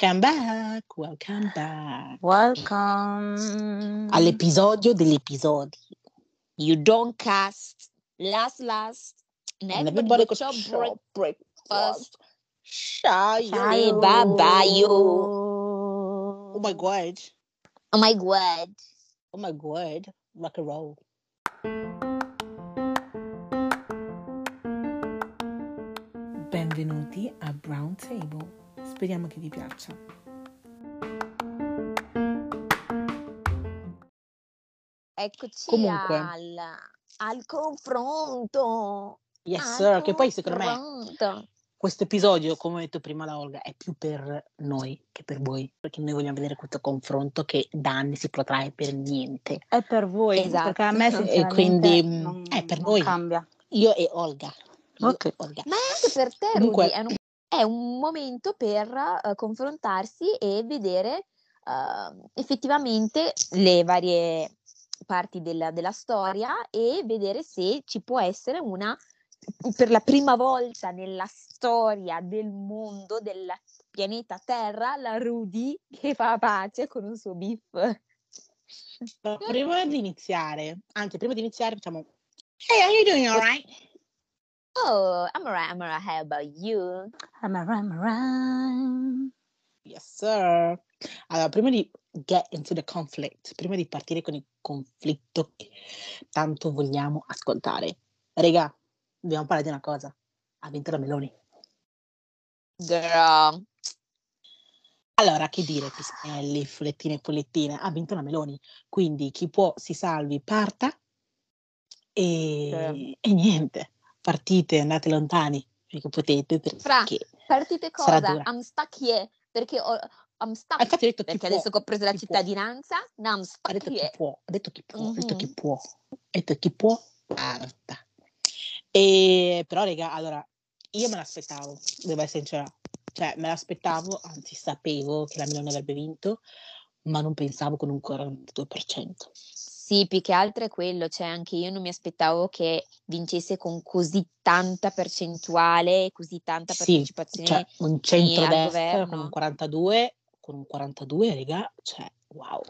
Welcome back, welcome back. Welcome. All'episodio degli episodi. You don't cast last last. And And everybody everybody got got your short breakfast. breakfast. Shy. Bye bye you. Oh my god. Oh my god. Oh my god. Rock and roll. Benvenuti a Brown Table. Speriamo che vi piaccia. Eccoci Comunque. al, al confronto. Yes, al sir. Che poi secondo me questo episodio, come ho detto prima la Olga, è più per noi che per voi. Perché noi vogliamo vedere questo confronto che da anni si protrae per niente. È per voi, Esatto. perché a me E quindi, non, è per non noi. cambia. Io e Olga. Io Ok. e Olga. Ma è anche per te, Comunque- Rudy, è un, è un momento per eh, confrontarsi e vedere eh, effettivamente le varie parti della, della storia e vedere se ci può essere una, per la prima volta nella storia del mondo, del pianeta Terra, la Rudy che fa pace con un suo beef. Ma prima di iniziare, anzi, prima di iniziare facciamo Hey, are you doing alright? Oh, I'm alright, I'm alright, how about you? I'm a ram, ram. Yes, sir. Allora, prima di get into the conflict, prima di partire con il conflitto che tanto vogliamo ascoltare, raga, dobbiamo parlare di una cosa. Ha vinto la Meloni. Girl. Allora, che dire, Pispelli, follettine e follettine, ha vinto la Meloni. Quindi chi può si salvi, parta e, e niente, partite, andate lontani finché potete Fra, perché... Partite Sarà cosa? I'm stuck here perché ho, I'm stuck Ah, infatti ho detto perché può, adesso che ho preso la può. cittadinanza, now I'm Ha stuck detto chi può, ha detto chi può, ha detto chi può, ha detto chi può, parta. E però, raga, allora, io me l'aspettavo, devo essere sincera. Cioè, me l'aspettavo, anzi sapevo che la Milano avrebbe vinto, ma non pensavo con un 42%. Sì, più che altro è quello, cioè anche io non mi aspettavo che vincesse con così tanta percentuale, così tanta Sì, partecipazione. cioè, un centrodestra con un 42, con un 42, raga, cioè, wow.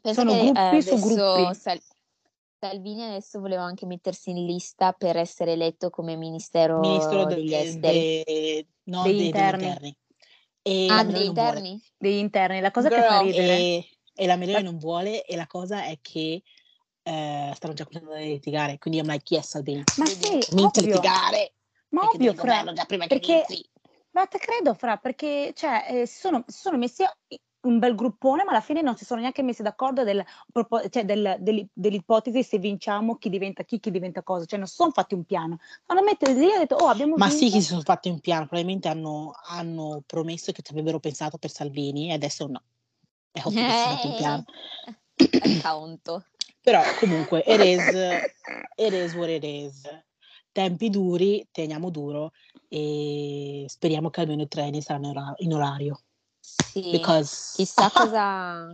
Penso Sono che gruppi eh, su adesso gruppi. Sal- Salvini adesso voleva anche mettersi in lista per essere eletto come ministero Ministro de- degli esteri. de- no, Degli de- degli interni. interni. E Ah, degli non vuole. interni? Degli interni. La cosa che fa Girl. ridere... E, e la Meloni non vuole e la cosa è che eh, stanno già cominciando a litigare, quindi I'm like, yes Salvini, Ma sì, comincia a ovvio. litigare Ma ovvio, Fra. già prima che Perché... inizi. Ma te credo, Fra, perché cioè, eh, si sono, sono messi un bel gruppone, ma alla fine non si sono neanche messi d'accordo del, cioè, del- dell'i- dell'ipotesi se vinciamo chi diventa chi, chi diventa cosa. Cioè, non sono fatti un piano. Hanno messo lì e hanno detto, oh, abbiamo Ma sì, vinto. che si sono fatti un piano, probabilmente hanno, hanno promesso che ci avrebbero pensato per Salvini e adesso no. E hope che fatto un piano. Acconto. Però comunque, it is, it is what it is. Tempi duri, teniamo duro e speriamo che almeno i treni saranno in ora- in orario. Sì, Because chissà cosa...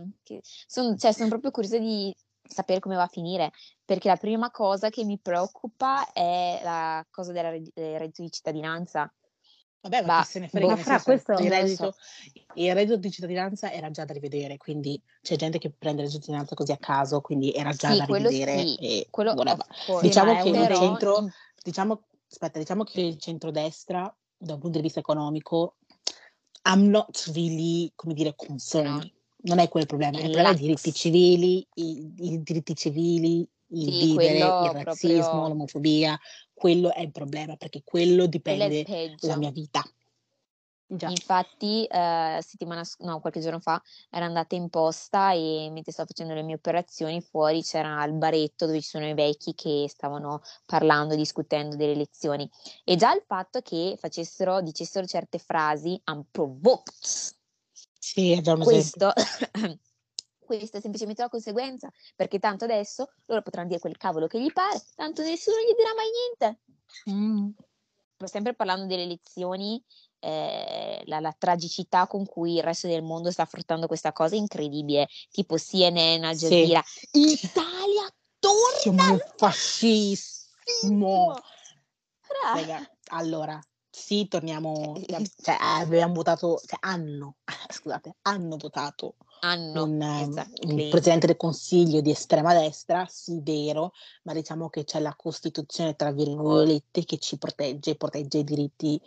Sono, cioè, sono proprio curiosa di sapere come va a finire, perché la prima cosa che mi preoccupa è la cosa del reddito di cittadinanza. Vabbè, ma Bah, chi se ne frega, boh, senso, questo il reddito, il reddito di cittadinanza era già da rivedere, quindi c'è gente che prende il reddito di cittadinanza così a caso, quindi era già Sì, da quello rivedere sì, e quello course, Diciamo ma è che uno il però centro, diciamo, aspetta, diciamo che il centrodestra, da un punto di vista economico, I'm not really, come dire, concerned. Non è quel il problema, il Il problema è i diritti civili, i, i diritti civili, il Sì, vivere, il razzismo, proprio- l'omofobia, quello è il problema, perché quello dipende il peggio. la mia vita. Già. Infatti, eh, settimana, no, qualche giorno fa ero andata in posta e mentre stavo facendo le mie operazioni fuori c'era il baretto dove ci sono i vecchi che stavano parlando, discutendo delle lezioni. E già il fatto che facessero, dicessero certe frasi, I'm provoked. Sì, è già un. Questo, questa è semplicemente la conseguenza, perché tanto adesso loro potranno dire quel cavolo che gli pare, tanto nessuno gli dirà mai niente. Mm. sempre parlando delle elezioni, eh, la, la tragicità con cui il resto del mondo sta affrontando questa cosa è incredibile. Tipo CNN, Al Sì. Jazeera, Italia torna Siamo al fascismo. Raga, allora, sì, torniamo, cioè abbiamo votato, cioè hanno, scusate, hanno votato Hanno, un, ehm, un presidente del consiglio di estrema destra, sì, vero, ma diciamo che c'è la Costituzione, tra virgolette, che ci protegge, protegge i diritti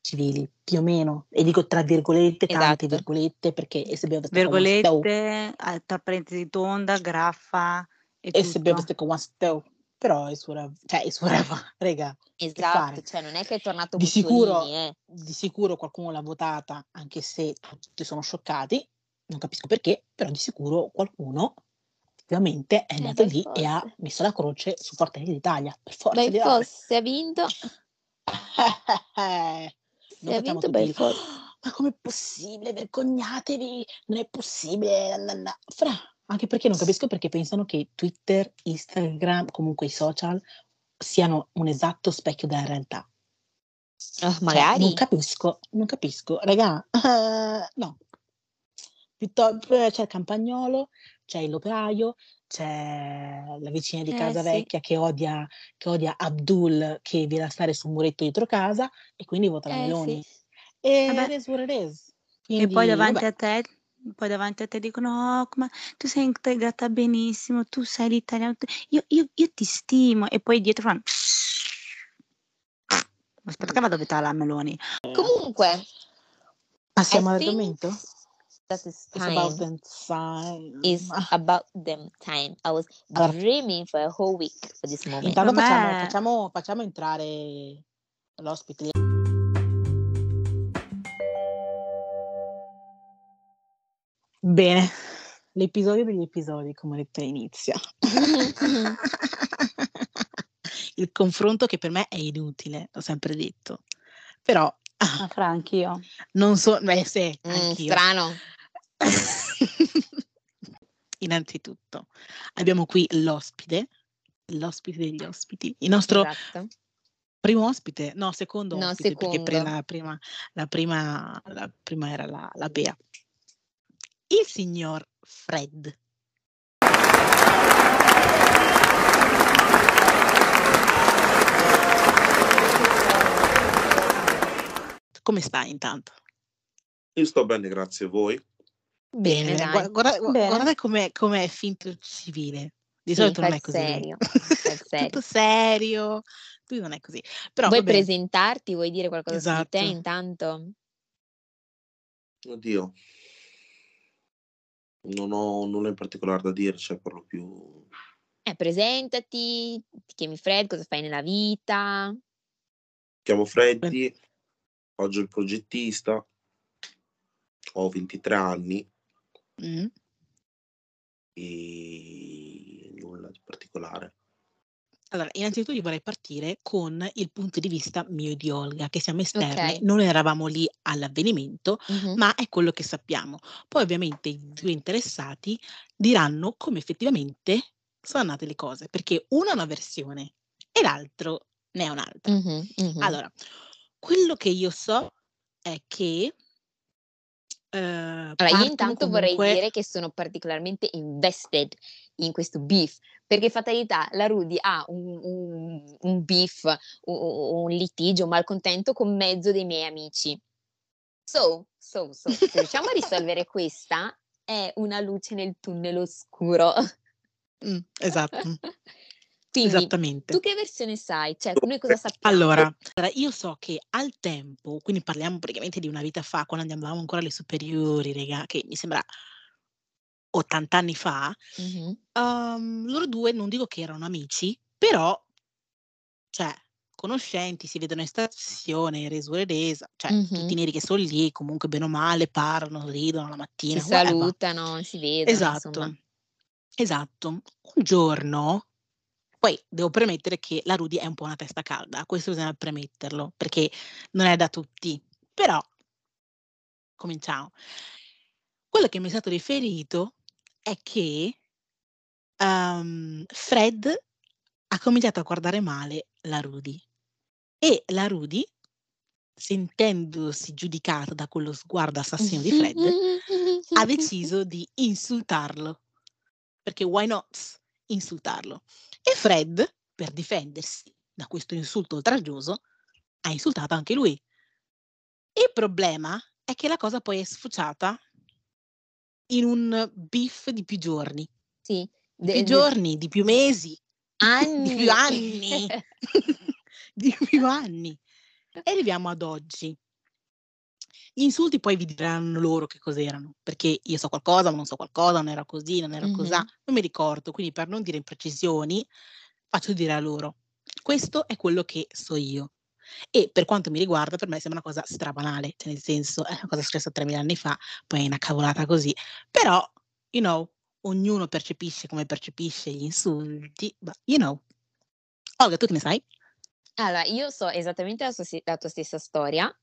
civili, più o meno. E dico tra virgolette, tante Esatto. virgolette, perché se abbiamo stau, Virgolette, tra parentesi tonda, graffa e e se abbiamo tutto. detto come stau, però è sura, cioè è sura, raga, Esatto, cioè non è che è tornato Di sicuro, eh. di sicuro qualcuno l'ha votata, anche se tutti sono scioccati, non capisco perché, però di sicuro qualcuno effettivamente è Eh, andato lì e ha forse. messo la croce su Fratelli d'Italia, per forza di forse ha vinto, Non se ha facciamo vinto, il forse. "Oh, ma com'è possibile? Vergognatevi, non è possibile. na, na, na." Fra, anche perché non capisco perché pensano che Twitter, Instagram, comunque i social siano un esatto specchio della realtà. Ah, Cioè, non magari. capisco, non capisco. Raga, eh, no. Piuttosto c'è il campagnolo, c'è l'operaio, c'è la vicina di Eh casa sì, vecchia che odia, che odia Abdul che viene a stare sul muretto dietro casa e quindi vota la eh Meloni. sì. E Vabbè, it is what it is. e poi Quindi, davanti vabbè, a te, poi davanti a te dicono, oh, ma tu sei integrata benissimo, tu sei l'italiano, tu- io, io- io ti stimo. E poi dietro fanno, aspetta che vado a vetare la Meloni. Comunque, I passiamo think all'argomento? That it's It's about time. the It's time. about them time. I was Allora, dreaming for a whole week for this moment. intanto facciamo, facciamo, facciamo entrare l'ospite. Bene, l'episodio degli episodi, come ho detto all'inizio. Il confronto che per me è inutile, l'ho sempre detto. Però ah, fra, anch'io. non so, beh sì, Mm, anch'io. strano. Innanzitutto abbiamo qui l'ospite, l'ospite degli ospiti, il nostro Esatto. primo ospite, no, secondo No, ospite, perché secondo. la prima, la prima, la prima era la, la Bea. Il signor Fred. Come stai intanto? Io sto bene, grazie a voi. Bene, Bene, guarda, gu- Bene. guardate com'è, com'è finto civile. Di Sì, solito non è il così. serio, il. Tutto serio. Lui non è così. Però Vuoi va bene. presentarti? Vuoi dire qualcosa su di te Esatto. intanto? Oddio, non ho nulla in particolare da dire, cioè per lo più... Eh, presentati, ti chiami Fred, cosa fai nella vita? Mi chiamo Freddy, oggi il progettista, ho 23 anni Mm. e nulla di particolare. Allora, innanzitutto io vorrei partire con il punto di vista mio e di Olga, che siamo esterne, Ok. non eravamo lì all'avvenimento, Mhm. ma è quello che sappiamo. Poi ovviamente i due interessati diranno come effettivamente sono andate le cose, perché uno ha una versione e l'altro ne ha un'altra. Mhm, mhm. Allora, quello che io so è che eh, Allora, io intanto vorrei comunque dire che sono particolarmente invested in questo beef, perché fatalità la Rudy ha un, un- un beef, un, un litigio, un malcontento con mezzo dei miei amici. So, so, so, se riusciamo a risolvere questa, è una luce nel tunnel oscuro. Mm, esatto, Quindi, esattamente. tu che versione sai? Cioè, noi cosa sappiamo? Allora, io so che al tempo, quindi parliamo praticamente di una vita fa, quando andavamo ancora alle superiori, raga, che mi sembra 80 anni fa, Mhm. Uhm, loro 2 non dico che erano amici, però cioè conoscenti, si vedono in stazione, resure resa, cioè tutti Mhm. neri che son lì, comunque bene o male parlano, ridono la Si mattina, whatever. salutano, si vedono, insomma. Esatto, esatto. Un giorno poi devo premettere che la Rudy è un po' una testa calda, questo bisogna premetterlo, perché non è da tutti. Però cominciamo. Quello che mi è stato riferito è che, uhm, Fred ha cominciato a guardare male la Rudy e la Rudy, sentendosi giudicata da quello sguardo assassino di Fred, ha deciso di insultarlo. Perché why not insultarlo? E Fred, per difendersi da questo insulto oltraggioso, ha insultato anche lui. Il problema è che la cosa poi è sfociata in un beef di più giorni, Sì, di de- più de- giorni, di più mesi, anni. di più anni, di più anni. E arriviamo ad oggi. Gli insulti poi vi diranno loro che cos'erano, perché io so qualcosa, ma non so qualcosa, non era così, non era cosà, Mhm. non mi ricordo, quindi per non dire imprecisioni faccio dire a loro. Questo è quello che so io. E per quanto mi riguarda, per me sembra una cosa strabanale, cioè nel senso è una cosa successa 3000 anni fa, poi è una cavolata così. Però, you know, ognuno percepisce come percepisce gli insulti, but you know. Olga, tu che ne sai? Allora, io so esattamente la, sua la tua stessa storia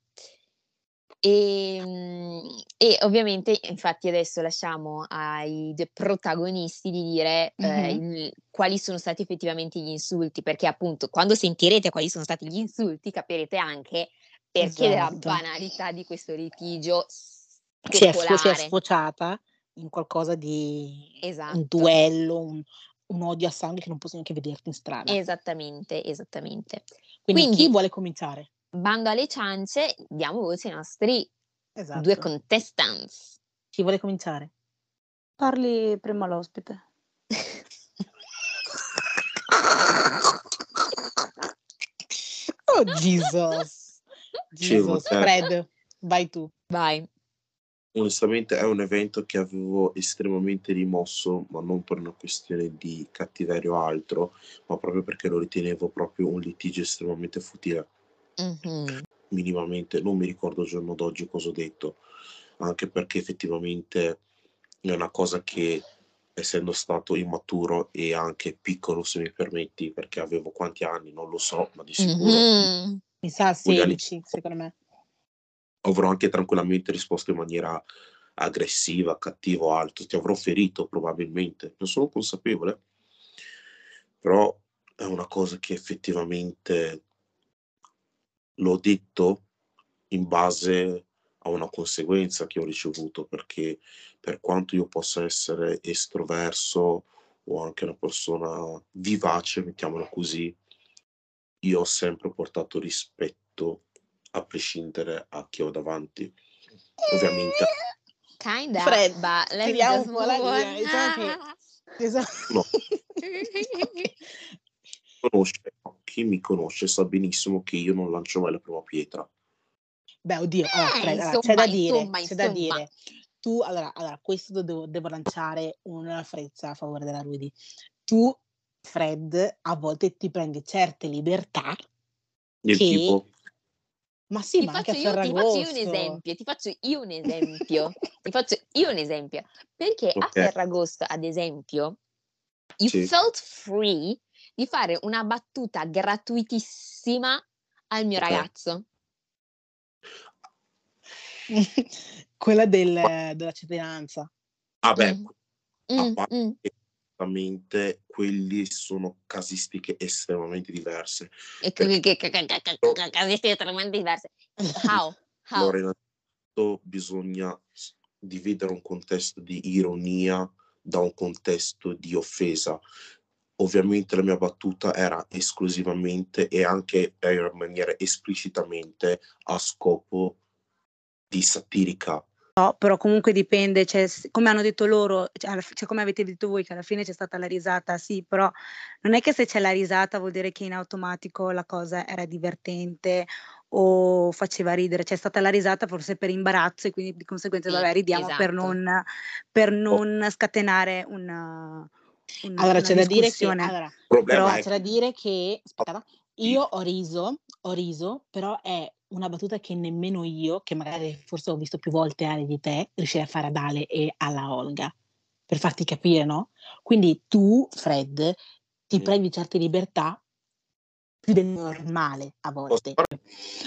e, mm, e ovviamente, infatti, adesso lasciamo ai protagonisti di dire eh, Mhm. il- quali sono stati effettivamente gli insulti, perché appunto quando sentirete quali sono stati gli insulti capirete anche perché Esatto. banalità di questo litigio Si è, si è sfociata in qualcosa di un Esatto. duello, un, un odio a sangue che non posso neanche vederti in strada. Esattamente, esattamente. Quindi, chi Quindi, vuole cominciare? Bando alle ciance, diamo voce ai nostri due Esatto. contestants. Chi vuole cominciare? Parli prima l'ospite. Oh Jesus! Jesus, cioè, Fred, vai tu. Vai. onestamente è un evento che avevo estremamente rimosso, ma non per una questione di cattiveria o altro, ma proprio perché lo ritenevo proprio un litigio estremamente futile. Mhm. Minimamente, non mi ricordo il giorno d'oggi cosa ho detto, anche perché effettivamente è una cosa che, essendo stato immaturo e anche piccolo, se mi permetti, perché avevo quanti anni, non lo so, ma di sicuro Mhm. Mi sa Quegli anni- 16, secondo me. avrò anche tranquillamente risposto in maniera aggressiva, cattiva o altro, ti avrò ferito probabilmente, ne sono consapevole, però è una cosa che effettivamente l'ho detto in base a una conseguenza che ho ricevuto, perché per quanto io possa essere estroverso o anche una persona vivace, mettiamola così, io ho sempre portato rispetto a prescindere a chi ho davanti. Ovviamente Kinda, Fred, but let's just move on. che- Esatto. No. conosce, chi mi conosce sa benissimo che io non lancio mai la prima pietra. Beh, oddio, allora, Eh, Fred, allora, c'è insomma, da dire, insomma, c'è da insomma. dire. Tu, allora, allora questo devo, devo lanciare una frezza a favore della Rudy. Tu, Fred, a volte ti prendi certe libertà, Del Che- tipo, ma sì, Ti ma faccio, a io, ti faccio io un esempio, ti faccio io un esempio, ti faccio io un esempio, perché a Ok. Ferragosto, ad esempio, you Sì. felt free di fare una battuta gratuitissima al mio ragazzo. Quella del- della cittadinanza. ah beh, Mm. a Mm, parte mm. che esattamente quelli sono casistiche estremamente diverse. E Perché- che, che, che, che, che, che, che, casistiche totalmente diverse. How? How? Allora, bisogna dividere un contesto di ironia da un contesto di offesa. Ovviamente la mia battuta era esclusivamente e anche in maniera esplicitamente a scopo di satirica. No, però comunque dipende, cioè, come hanno detto loro, cioè, cioè, come avete detto voi, che alla fine c'è stata la risata, sì, però non è che se c'è la risata vuol dire che in automatico la cosa era divertente o faceva ridere, c'è stata la risata forse per imbarazzo e quindi di conseguenza, Sì, vabbè, ridiamo per esatto. non, per non scatenare una, un- Allora, una c'è da dire che, allora, però è c'è da dire che, aspetta, io ho riso, ho riso, però è una battuta che nemmeno io, che magari forse ho visto più volte Ale di te, riuscirei a fare ad Ale e alla Olga, per farti capire, no? Quindi tu, Fred, ti Mm. prendi certe libertà più del normale a volte. Posso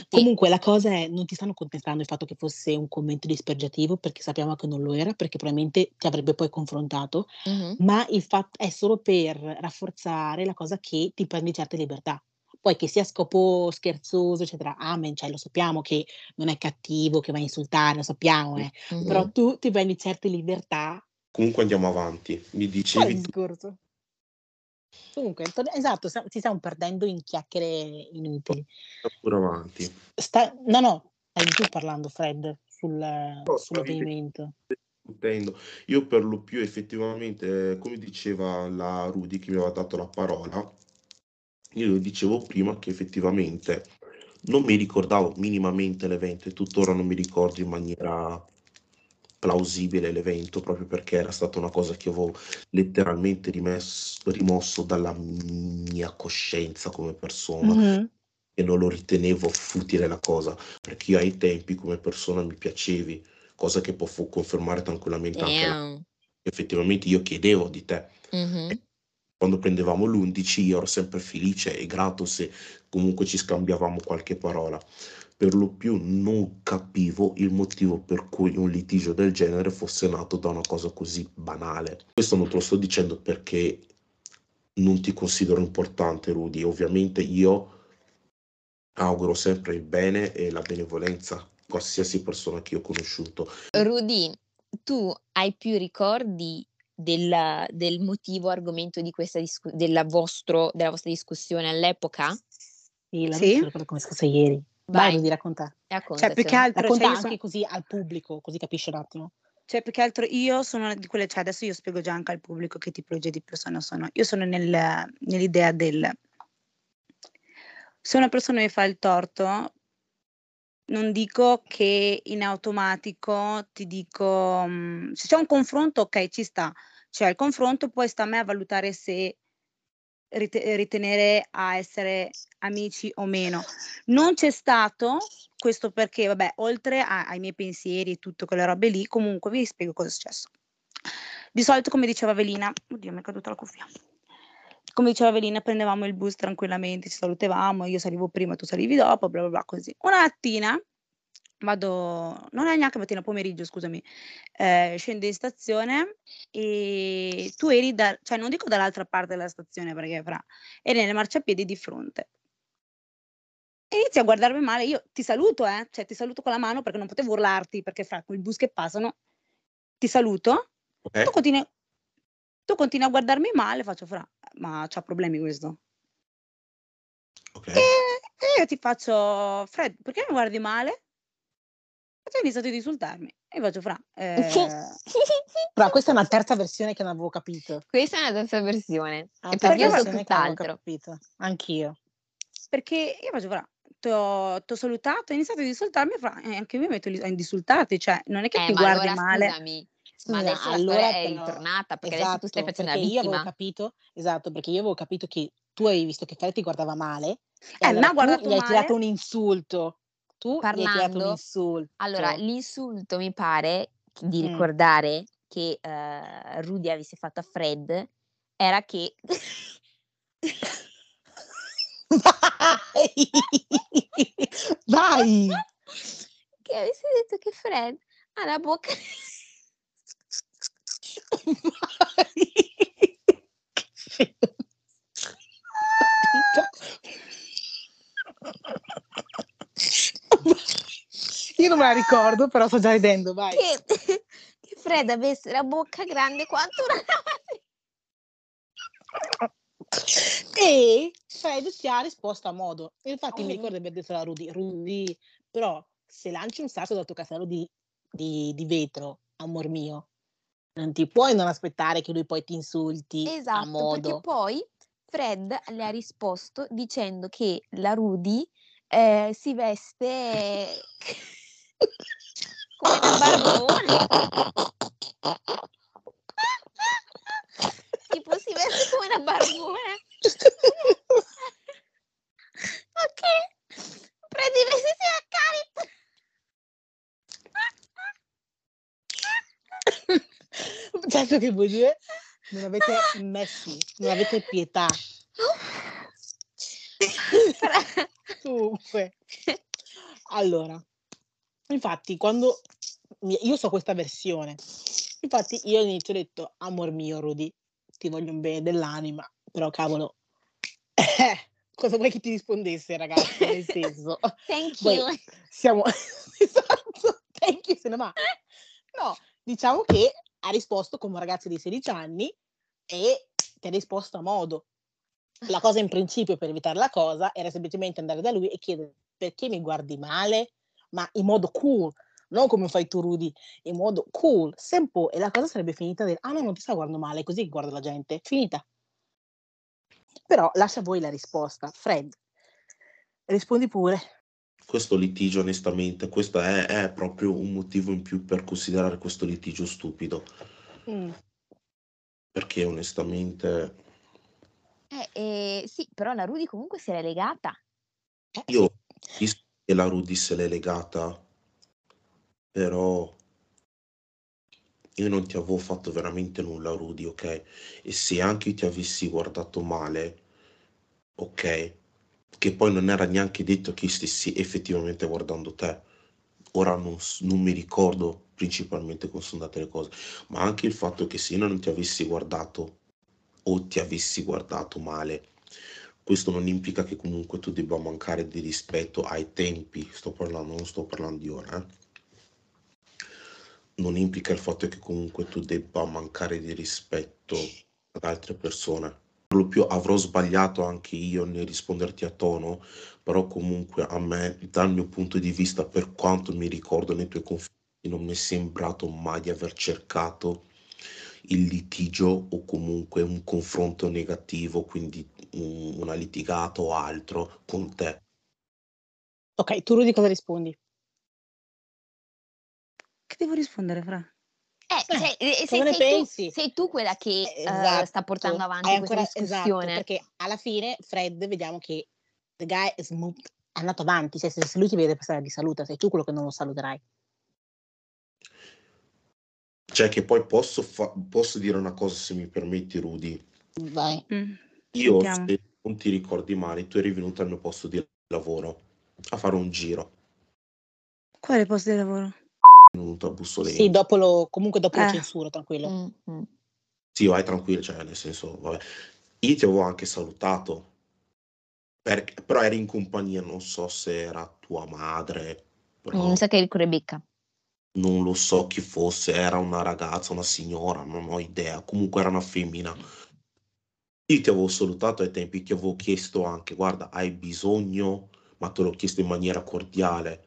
Comunque la cosa è, non ti stanno contestando il fatto che fosse un commento dispregiativo, perché sappiamo che non lo era, perché probabilmente ti avrebbe poi confrontato, Mhm. ma il fatto è solo per rafforzare la cosa che ti prendi certe libertà. Poi che sia a scopo scherzoso, eccetera, amen, cioè lo sappiamo che non è cattivo, che va a insultare, lo sappiamo, eh. Mhm. però tu ti prendi certe libertà. Comunque andiamo avanti. Mi dicevi tu discorso? Comunque, to- esatto, ci stiamo perdendo in chiacchiere inutili. Pure avanti. Sta- no, no, stai tu parlando, Fred, sul, No, sull'avvenimento. Io per lo più effettivamente, eh, come diceva la Rudy che mi aveva dato la parola, io dicevo prima che effettivamente non mi ricordavo minimamente l'evento e tuttora non mi ricordo in maniera plausibile l'evento proprio perché era stata una cosa che avevo letteralmente rimesso- rimosso dalla mia coscienza come persona Mhm. e non lo ritenevo futile la cosa perché io ai tempi come persona mi piacevi cosa che può fu- confermare tranquillamente anche la- Damn. effettivamente io chiedevo di te Mhm. quando prendevamo l'11 io ero sempre felice e grato se comunque ci scambiavamo qualche parola. Per lo più non capivo il motivo per cui un litigio del genere fosse nato da una cosa così banale. Questo non te lo sto dicendo perché non ti considero importante, Rudy. Ovviamente io auguro sempre il bene e la benevolenza a qualsiasi persona che io ho conosciuto. Rudy, tu hai più ricordi del, del motivo argomento di questa discu- della, vostro- della vostra discussione all'epoca? Sì, la Sì. come scusa ieri. Vai, Vai, Rudy, racconta. raccontacelo. Cioè, più che altro, Racconta cioè, io, anche sono, così al pubblico, così capisce un attimo. cioè, più che altro io sono di quelle, cioè adesso io spiego già anche al pubblico che tipologia di persona sono. Io sono nel- nell'idea del se una persona mi fa il torto, non dico che in automatico ti dico, mm, se c'è un confronto, ok, ci sta, c'è il confronto, poi sta a me a valutare se rite- ritenere a essere amici o meno. Non c'è stato, questo perché, vabbè, oltre a- ai miei pensieri e tutte quelle robe lì, comunque vi spiego cosa è successo. Di solito, come diceva Velina, oddio, mi è caduta la cuffia. Come diceva Velina, prendevamo il bus tranquillamente, ci salutavamo, io salivo prima, tu salivi dopo, bla bla bla, così. Una mattina vado, non è neanche mattina, pomeriggio, scusami, eh, scendo in stazione e tu eri, da, cioè non dico dall'altra parte della stazione perché fra, eri nelle marciapiedi di fronte. E inizi a guardarmi male, io ti saluto, eh, cioè ti saluto con la mano perché non potevo urlarti perché fra quei bus che passano, ti saluto, Ok? tu continui, tu continui a guardarmi male, faccio fra, ma c'ha problemi questo? Ok? E, e io ti faccio, Fred, perché mi guardi male? Tu hai iniziato ad insultarmi. E io faccio, fra, eh, Però questa è una terza versione che non avevo capito. Questa è una terza versione. Una E perché io tutt'altro. capito. Anch'io. perché io faccio, fra, ti ho, t'ho salutato, hai iniziato ad insultarmi, fra, e anche io mi metto lì a insultarti, cioè non è che Eh, ti ma guardi allora male. scusami, ma adesso la allora è però- ritornata perché esatto, adesso tu stai facendo la perché io avevo vittima. capito, esatto, perché io avevo capito che tu avevi visto che Fred ti guardava male e Eh, allora mi ha tu guardato gli hai tirato un insulto. Tu Parlando-. Allora, l'insulto mi pare di Mm. ricordare che eh, Rudy avesse fatto a Fred era che Vai! Vai! che avesse detto che Fred ha la bocca Vai! Che. Io non me la ricordo, però sto già ridendo, vai. che, che Fred avesse la bocca grande quanto una E Fred ci ha risposto a modo. Infatti mi Oh. ricordo di aver detto a Rudy, Rudy, però se lanci un sasso dal tuo castello di, di- di vetro, amor mio, non ti puoi non aspettare che lui poi ti insulti a Esatto, perché modo. poi Fred le ha risposto dicendo che la Rudy eh, si veste come una barbona. tipo si veste come una barbona. ok, prendi i vestiti a carico. Certo che voi due non avete messi, non avete pietà. Comunque, allora, infatti, quando io so questa versione, infatti io all'inizio ho detto, amor mio, Rudy, ti voglio un bene dell'anima, però cavolo, eh, cosa vuoi che ti rispondesse, ragazzi? Nel senso, Thank Poi- you. siamo, esatto, thank you, se ne va. No, diciamo che ha risposto come un ragazzo di 16 anni e ti ha risposto a modo. La cosa in principio per evitare la cosa era semplicemente andare da lui e chiedere perché mi guardi male, ma in modo cool, non come fai tu Rudy, in modo cool, semple, e la cosa sarebbe finita del, ah no, non ti sta guardando male, così guarda la gente, finita. Però lascia a voi la risposta. Fred, rispondi pure. Questo litigio, onestamente, questo è, è proprio un motivo in più per considerare questo litigio stupido. Mm. Perché onestamente Eh, eh, sì, però la Rudy comunque si era legata. Eh, io sì. capisco che la Rudy se l'è legata, però io non ti avevo fatto veramente nulla, Rudy, ok? E se anche io ti avessi guardato male, ok? Che poi non era neanche detto che stessi effettivamente guardando te. Ora non, non mi ricordo principalmente come sono andate le cose, ma anche il fatto che se io non ti avessi guardato o ti avessi guardato male, questo non implica che comunque tu debba mancare di rispetto ai tempi, sto parlando, non sto parlando di ora, eh. Non implica il fatto che comunque tu debba mancare di rispetto ad altre persone. Per lo più avrò sbagliato anche io nel risponderti a tono, però comunque a me, dal mio punto di vista, per quanto mi ricordo nei tuoi confronti, non mi è sembrato mai di aver cercato il litigio o comunque un confronto negativo, quindi un- una litigata o altro con te. Ok, tu Rudy cosa rispondi? Che devo rispondere, Fra? Eh, Eh, cioè, eh, cosa sei, ne sei tu, pensi? sei tu quella che Eh, eh, sta esatto. portando avanti Hai questa ancora- esatto, discussione. perché alla fine Fred vediamo che the guy is moved, è andato avanti, cioè se se lui ti vede passare di saluta, sei tu quello che non lo saluterai. Cioè che poi posso, fa- posso dire una cosa se mi permetti, Rudy. Vai. Mm, Io, sentiamo. se non ti ricordi male, tu eri venuto al mio posto di lavoro a fare un giro. Quale posto di lavoro? Venuto a Bussolento. Sì, dopo lo, comunque dopo lo Eh. censuro, tranquillo. Mm, mm. Sì, vai tranquillo, cioè nel senso, vabbè. Io ti avevo anche salutato, perché- però eri in compagnia, non so se era tua madre, però Mi sa che eri con Rebecca. Non lo so chi fosse, era una ragazza, una signora, non ho idea, comunque era una femmina. Io ti avevo salutato ai tempi, ti avevo chiesto anche, guarda, hai bisogno, ma te l'ho chiesto in maniera cordiale.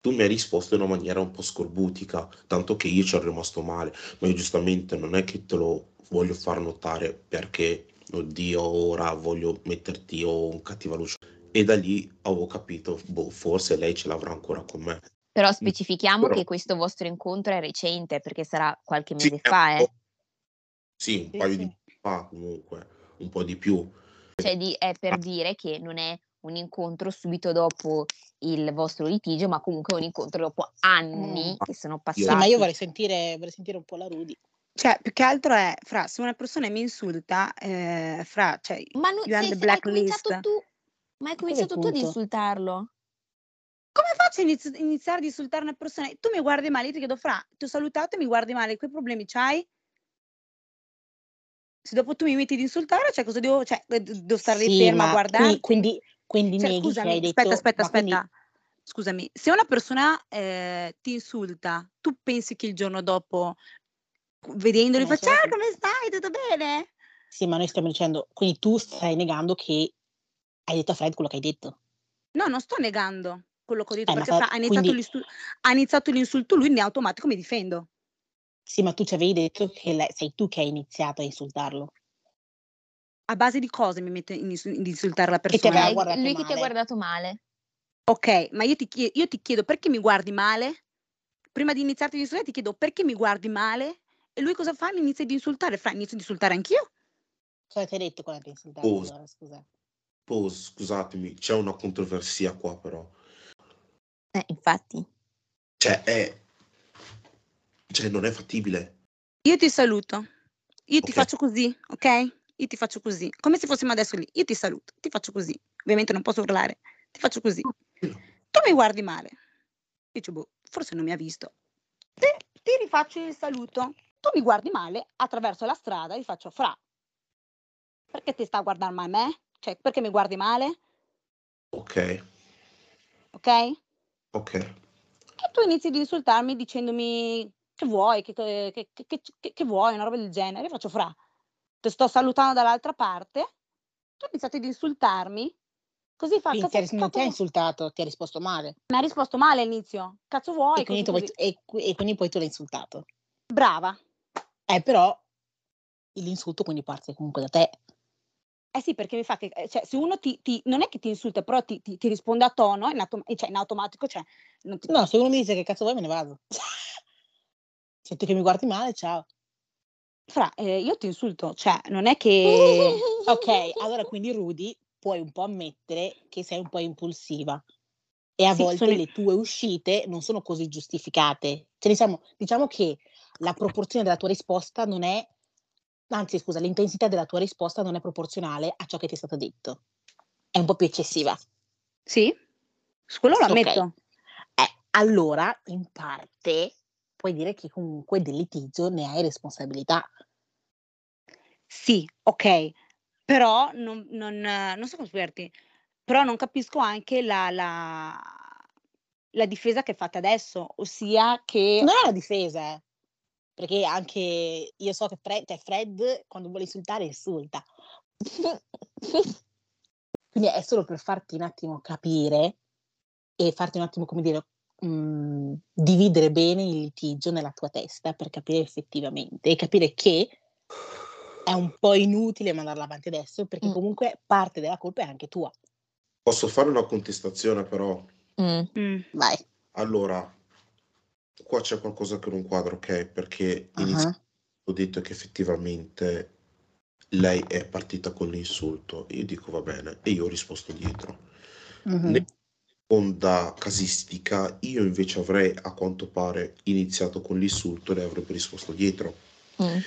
Tu mi hai risposto in una maniera un po' scorbutica, tanto che io ci ero rimasto male, ma io giustamente non è che te lo voglio far notare perché, oddio, ora voglio metterti o un cattiva luce. E da lì avevo capito, boh, forse lei ce l'avrà ancora con me. Però specifichiamo Però- che questo vostro incontro è recente, perché sarà qualche Sì, mese è fa, eh. Sì, un Sì, paio sì. di mesi fa comunque, un po' di più. Cioè di- è per dire che non è un incontro subito dopo il vostro litigio, ma comunque un incontro dopo anni Mm. che sono Sì, passati. ma io vorrei sentire, vorrei sentire un po' la Rudy. Cioè, più che altro è, Fra, se una persona mi insulta, eh, Fra, cioè, Ma non, you se, the se hai cominciato blacklist. tu, ma hai cominciato tu ad insultarlo. Come faccio a inizi- iniziare ad insultare una persona? Tu mi guardi male, io ti chiedo, Fra, ti ho salutato e mi guardi male, che problemi c'hai? Se dopo tu mi metti ad insultare, cioè cosa devo, cioè, eh, devo stare lì Sì, ferma a ma guardarti? quindi, quindi, Cioè, neghi scusami, detto... aspetta, aspetta, ma quindi- aspetta. Scusami, se una persona eh, ti insulta, tu pensi che il giorno dopo, vedendoli, faccia, ah, come stai? Tutto bene? Sì, ma noi stiamo dicendo, quindi tu stai negando che hai detto a Fred quello che hai detto. No, non sto negando quello che ho detto, Eh, perché fa- ha, iniziato quindi- ha iniziato l'insulto lui, in automatico mi difendo. Sì, ma tu ci avevi detto che lei- sei tu che hai iniziato a insultarlo. A base di cosa mi metto in, in insultare la Che ti persona? guardato lui che ti ha male. guardato male. Ok, ma io ti, chie- io ti chiedo perché mi guardi male? Prima di iniziarti ad insultare ti chiedo perché mi guardi male? E lui cosa fa? Mi inizia ad insultare. Fra, inizio ad insultare anch'io? Cosa ti hai detto quando ti hai insultato? Oh. allora, scusa. Oh, scusatemi, c'è una controversia qua però. Eh, infatti. Cioè, è... Cioè, non è fattibile. Io ti saluto. Io ti Ok. faccio così, ok? Io ti faccio così. Come se fossimo adesso lì. Io ti saluto, ti faccio così. Ovviamente non posso urlare. Ti faccio così. Tu mi guardi male. Dice, boh, forse non mi ha visto. Ti, ti rifaccio il saluto. Tu mi guardi male attraverso la strada, gli faccio fra. Perché ti sta a guardare male me? Cioè, perché mi guardi male? Ok, Ok? E ok. tu inizi ad insultarmi dicendomi che vuoi, che, che- che- che- vuoi, una roba del genere. Io faccio fra. Ti sto salutando dall'altra parte. tu hai iniziato ad insultarmi, così fa... Quindi cazzo- ti ha- non ti ha cazzo- insultato, ti ha risposto male. Mi ha risposto male all'inizio. Cazzo vuoi? E quindi, così, tu, così. e, e quindi poi tu l'hai insultato. Brava. Eh, però l'insulto quindi parte comunque da te. Eh sì, perché mi fa che, eh, cioè, se uno ti, ti- non è che ti insulta, però ti, ti- ti risponde a tono, in, autom- cioè, in automatico, cioè, non ti- No, se uno mi dice che cazzo vuoi me ne vado. Senti che mi guardi male, ciao. Fra, eh, io ti insulto, cioè, non è che... Ok, allora quindi Rudy puoi un po' ammettere che sei un po' impulsiva e a Sì, volte sono- le tue uscite non sono così giustificate. Cioè, diciamo, diciamo che la proporzione della tua risposta non è, anzi scusa, l'intensità della tua risposta non è proporzionale a ciò che ti è stato detto. È un po' più eccessiva. Sì? Su quello lo ammetto. Eh, allora, in parte, puoi dire che comunque del litigio ne hai responsabilità. Sì, ok, però non, non, non so come spiegarti, però non capisco anche la, la, la difesa che fate adesso, ossia che... Non è una difesa, eh, perché anche io so che Fred, cioè Fred quando vuole insultare insulta. Quindi è solo per farti un attimo capire e farti un attimo, come dire, mh, dividere bene il litigio nella tua testa per capire effettivamente e capire che è un po' inutile mandarla avanti adesso perché Mm. comunque parte della colpa è anche tua. Posso fare una contestazione però? Mm. Mm, Vai. Allora, qua c'è qualcosa che non quadra, ok? Perché Ah, ho detto che effettivamente lei è partita con l'insulto. Io dico va bene e io ho risposto dietro. mhm. Nella seconda casistica io invece avrei a quanto pare iniziato con l'insulto e lei avrebbe risposto dietro. Mm.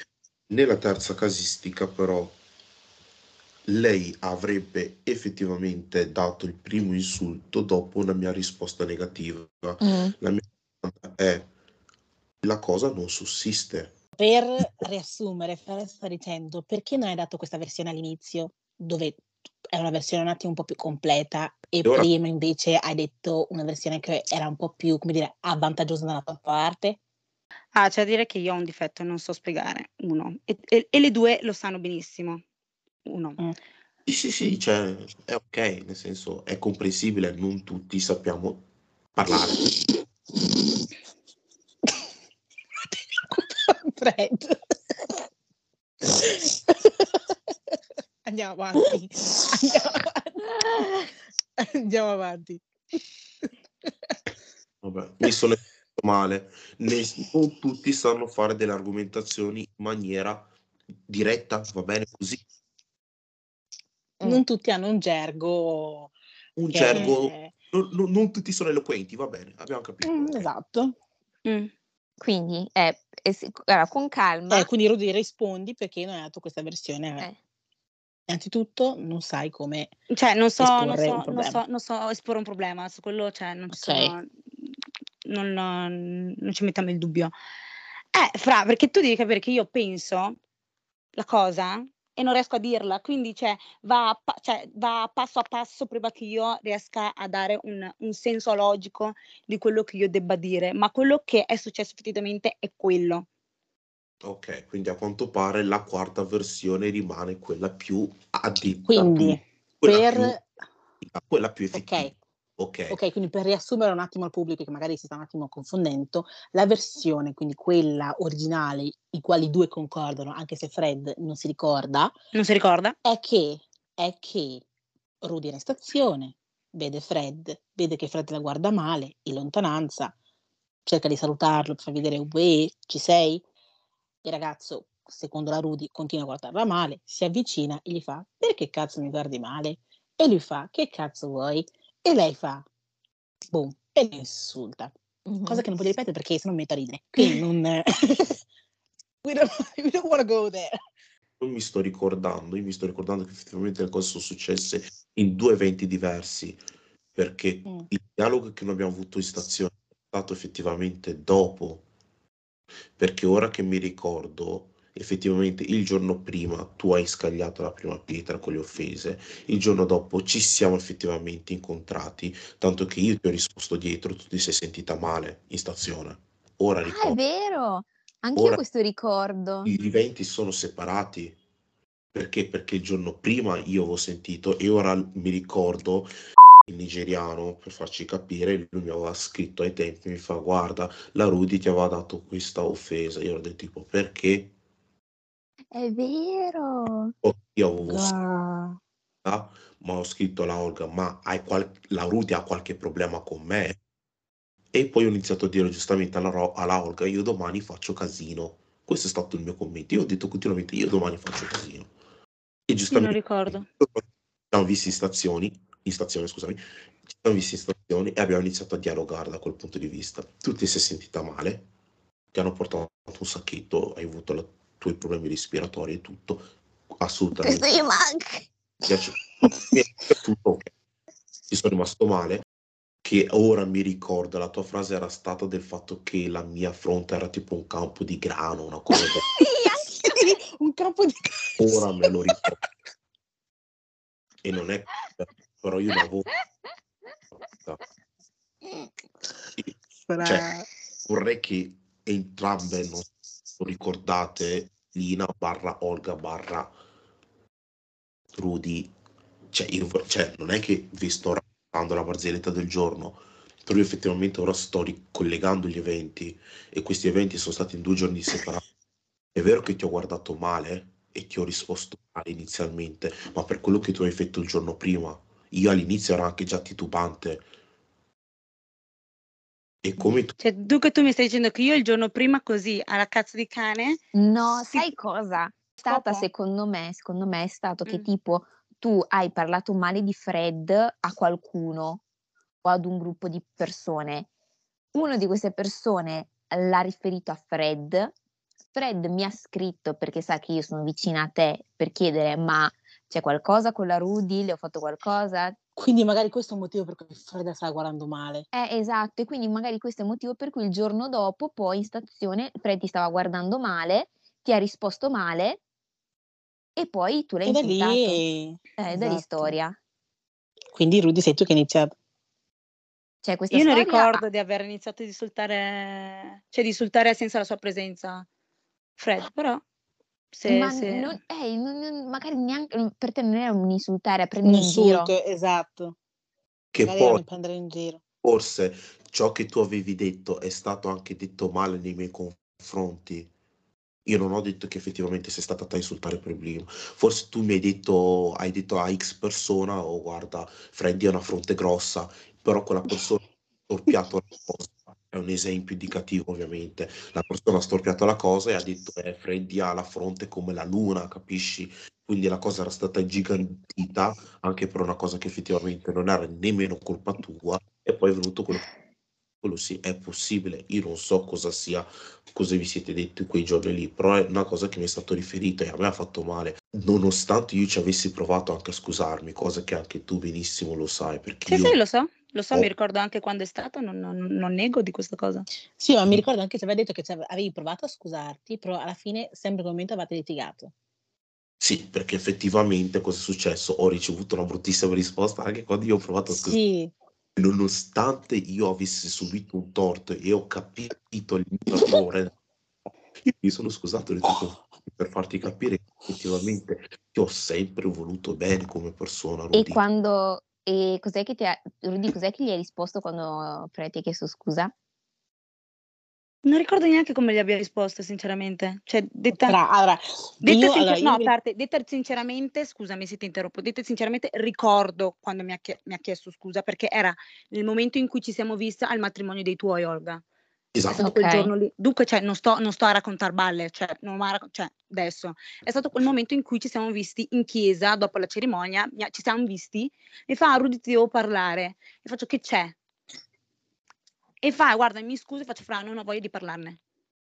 Nella terza casistica però lei avrebbe effettivamente dato il primo insulto dopo una mia risposta negativa. Mm. La mia è la cosa non sussiste. Per riassumere, sta dicendo perché non hai dato questa versione all'inizio, dove è una versione un attimo un po' più completa, e E ora- prima invece hai detto una versione che era un po' più, come dire, avvantaggiosa dalla tua parte? Ah, c'è da dire che io ho un difetto, non so spiegare, uno, e, e- e le due lo sanno benissimo, uno. Sì, sì, sì, cioè, è ok, nel senso è comprensibile, non tutti sappiamo parlare. Fred. Andiamo avanti. Andiamo avanti. Andiamo avanti. Vabbè, mi sono male. Non tutti sanno fare delle argomentazioni in maniera diretta, va bene così. Non tutti hanno un gergo. Un che gergo, è- non, non- non tutti sono eloquenti, va bene, abbiamo capito. Mm, esatto. Mm. Quindi è, è si- allora, con calma. Eh, quindi Rudy rispondi perché non hai dato questa versione. me. Eh. Innanzitutto non sai come... Cioè, non so, non so, non so, non so esporre un problema, su quello, cioè, non ci Ok. sono, non, non ci mettiamo il dubbio. Eh, Fra, perché tu devi capire che io penso la cosa e non riesco a dirla, quindi cioè, va, cioè, va passo a passo prima che io riesca a dare un, un senso logico di quello che io debba dire, ma quello che è successo effettivamente è quello. Ok, quindi a quanto pare la quarta versione rimane quella più addetta, Quindi, quella per... più, quella più effettiva. Ok, Ok, ok, quindi per riassumere un attimo al pubblico che magari si sta un attimo confondendo, la versione, quindi quella originale, i quali i due concordano, anche se Fred non si ricorda, Non si ricorda? è che, è che Rudy è in stazione, vede Fred, vede che Fred la guarda male, in lontananza, cerca di salutarlo per far vedere, uè, ci sei? Il ragazzo, secondo la Rudy, continua a guardarla male, si avvicina e gli fa, perché cazzo mi guardi male? E lui fa, che cazzo vuoi? E lei fa, boom, e lo insulta. Mhm. Cosa che non voglio ripetere perché sennò mi metto a ridere. Quindi non... we don't, we don't want to go there. non mi sto ricordando, io mi sto ricordando che effettivamente le cose sono successe in due eventi diversi, perché Mm. il dialogo che noi abbiamo avuto in stazione è stato effettivamente dopo, perché ora che mi ricordo, effettivamente il giorno prima tu hai scagliato la prima pietra con le offese, il giorno dopo ci siamo effettivamente incontrati, tanto che io ti ho risposto dietro, tu ti sei sentita male in stazione. Ora Ah, è ricordo, vero, anche io questo ricordo. gli eventi sono separati, Perché? Perché il giorno prima io avevo sentito e ora mi ricordo il nigeriano, per farci capire, lui mi aveva scritto ai tempi, mi fa guarda, la Rudy ti aveva dato questa offesa. Io ero del tipo perché? È vero. Io avevo Ah. scritto, ma ho scritto alla Olga, ma hai qual- la Rudy ha qualche problema con me? E poi ho iniziato a dire giustamente alla, Ro- alla Olga, io domani faccio casino. Questo è stato il mio commento. Io ho detto continuamente, io domani faccio casino. E Io non giustamente ricordo. ci siamo visti in stazioni, in stazione, scusami, ci siamo visti in stazioni e abbiamo iniziato a dialogare da quel punto di vista. Tu ti sei sentita male, ti hanno portato un sacchetto, hai avuto i tuoi problemi respiratori e tutto, assolutamente. È piaciuto, ok. Ci sono rimasto male, che ora mi ricordo, la tua frase era stata del fatto che la mia fronte era tipo un campo di grano, una cosa del un campo di ora me lo ricordo. E non è però io l'avevo Sì, Cioè, vorrei che entrambe non ricordate Lina barra Olga barra Rudy. Cioè, cioè, non è che vi sto raccontando la barzelletta del giorno, però io effettivamente ora sto ricollegando gli eventi e questi eventi sono stati in due giorni separati. È vero che ti ho guardato male e ti ho risposto male inizialmente, ma per quello che tu hai fatto il giorno prima, io all'inizio ero anche già titubante. E come tu Cioè, dunque tu mi stai dicendo che io il giorno prima così, alla cazzo di cane, No, Sì. sai cosa? È stata, Cosa? secondo me, secondo me è stato che Mm. tipo tu hai parlato male di Fred a qualcuno o ad un gruppo di persone. Uno di queste persone l'ha riferito a Fred. Fred mi ha scritto perché sa che io sono vicina a te per chiedere ma c'è qualcosa con la Rudy? Le ho fatto qualcosa? Quindi magari questo è un motivo per cui Fred stava guardando male. Eh, esatto, e quindi magari questo è il motivo per cui il giorno dopo, poi in stazione, Fred ti stava guardando male, ti ha risposto male e poi tu l'hai E da insultato. lì... Eh, da lì esatto. storia. Quindi Rudy sei tu che hai iniziato. Cioè, questa io non storia ricordo di aver iniziato a insultare, cioè di insultare senza la sua presenza Fred, però se, ma se- non- eh, non- non- magari neanche per te non era un insultare, a Un prendere in giro. insulto, esatto. che poi prendere in giro. forse ciò che tu avevi detto è stato anche detto male nei miei confronti. Io non ho detto che effettivamente sei stata te a insultare per primo. Forse tu mi hai detto, hai detto a X persona, oh guarda, Freddy ha una fronte grossa, però quella persona ha storpiato la cosa. È un esempio indicativo, ovviamente. La persona ha storpiato la cosa e ha detto, eh, Freddy ha la fronte come la luna, capisci? Quindi la cosa era stata ingigantita anche per una cosa che effettivamente non era nemmeno colpa tua, e poi è venuto quello quello sì, è possibile. Io non so cosa sia, cosa vi siete detti quei giorni lì, però è una cosa che mi è stato riferito e a me ha fatto male. Nonostante io ci avessi provato anche a scusarmi, cosa che anche tu benissimo lo sai, perché Sì, io sì, lo so, lo so, Oh. mi ricordo anche quando è stato, non, non- non nego di questa cosa. Sì, ma mi ricordo anche che avevi detto che avevi provato a scusarti, però alla fine sempre quel momento avevate litigato. sì, perché effettivamente cosa è successo? Ho ricevuto una bruttissima risposta anche quando io ho provato a scusarmi. Sì, Nonostante io avessi subito un torto e ho capito il mio errore, io mi sono scusato per farti capire che effettivamente ti ho sempre voluto bene come persona, E Rudy. quando... E cos'è che ti ha... Rudy, cos'è che gli hai risposto quando Fred ti ha chiesto scusa? Non ricordo neanche come gli abbia risposto, sinceramente. Cioè, detta, tra, allora, detta io, sincer- allora, no, a mi- parte, detta sinceramente, scusami se ti interrompo, detta sinceramente ricordo quando mi ha, chie- mi ha chiesto scusa, perché era nel momento in cui ci siamo viste al matrimonio dei tuoi, Olga. È Esatto, stato quel giorno lì. Dunque, cioè, non sto, non sto a raccontare balle, cioè, non racco- cioè, adesso. È stato quel momento in cui ci siamo visti in chiesa, dopo la cerimonia, ci siamo visti, e fa, "Ah, Rudy, ti devo parlare. E faccio, che c'è? E fa, guarda, mi scusi, faccio, Fra, non ho voglia di parlarne.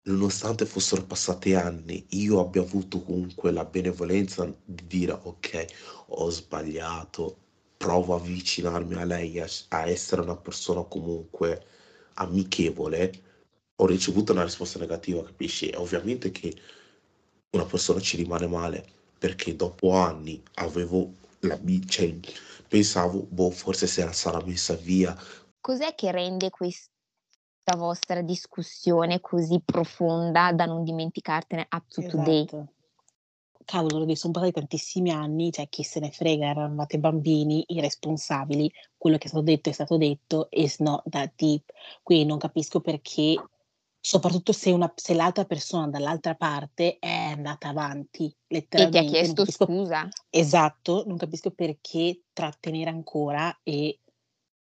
nonostante fossero passati anni, io abbia avuto comunque la benevolenza di dire ok, ho sbagliato, provo a avvicinarmi a lei, a, a essere una persona comunque amichevole, ho ricevuto una risposta negativa, capisci? E ovviamente che una persona ci rimane male, perché dopo anni avevo la cioè, pensavo, boh, forse se la sarà messa via, Cos'è che rende questa vostra discussione così profonda da non dimenticartene up to today? esatto. cavolo, sono passati tantissimi anni, cioè chi se ne frega, eravate bambini, irresponsabili, quello che è stato detto è stato detto, it's not that deep. Quindi non capisco perché, soprattutto se, una, se l'altra persona dall'altra parte è andata avanti, letteralmente. E ti ha chiesto capisco, scusa. Esatto, non capisco perché trattenere ancora e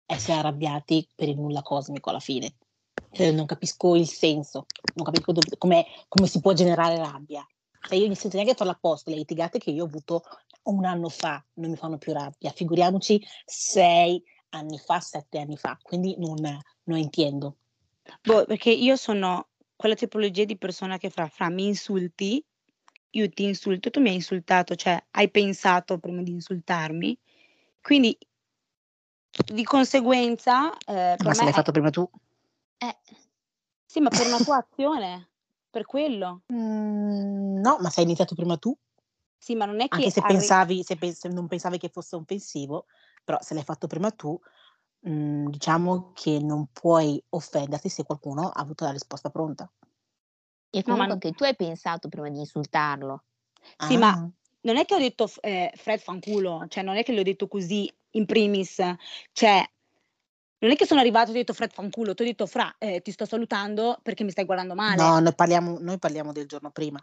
essere arrabbiati per il nulla cosmico alla fine. Cioè, non capisco il senso, non capisco dove, come si può generare rabbia. Cioè io non sento neanche farla apposta, le litigate che io ho avuto un anno fa non mi fanno più rabbia, figuriamoci sei anni fa, sette anni fa, quindi non, non intendo. Boh, perché io sono quella tipologia di persona che fra, fra mi insulti, io ti insulto, tu mi hai insultato, cioè hai pensato prima di insultarmi, quindi di conseguenza... Eh, ma se l'hai è... fatto prima tu? Eh, sì, ma per una tua azione, per quello. Mm, no, ma sei iniziato prima tu? Sì, ma non è che... Anche se, arri- pensavi, se, pens- non pensavi che fosse offensivo, però se l'hai fatto prima tu, mh, mm, diciamo che non puoi offenderti se qualcuno ha avuto la risposta pronta. E comunque no, anche tu hai pensato prima di insultarlo. Sì, ah. ma non è che ho detto eh, Fred fanculo, cioè non è che l'ho detto così in primis, cioè non è che sono arrivato e ti ho detto Fred fanculo, ti ho detto Fra, eh, ti sto salutando perché mi stai guardando male. No, noi parliamo, noi parliamo del giorno prima.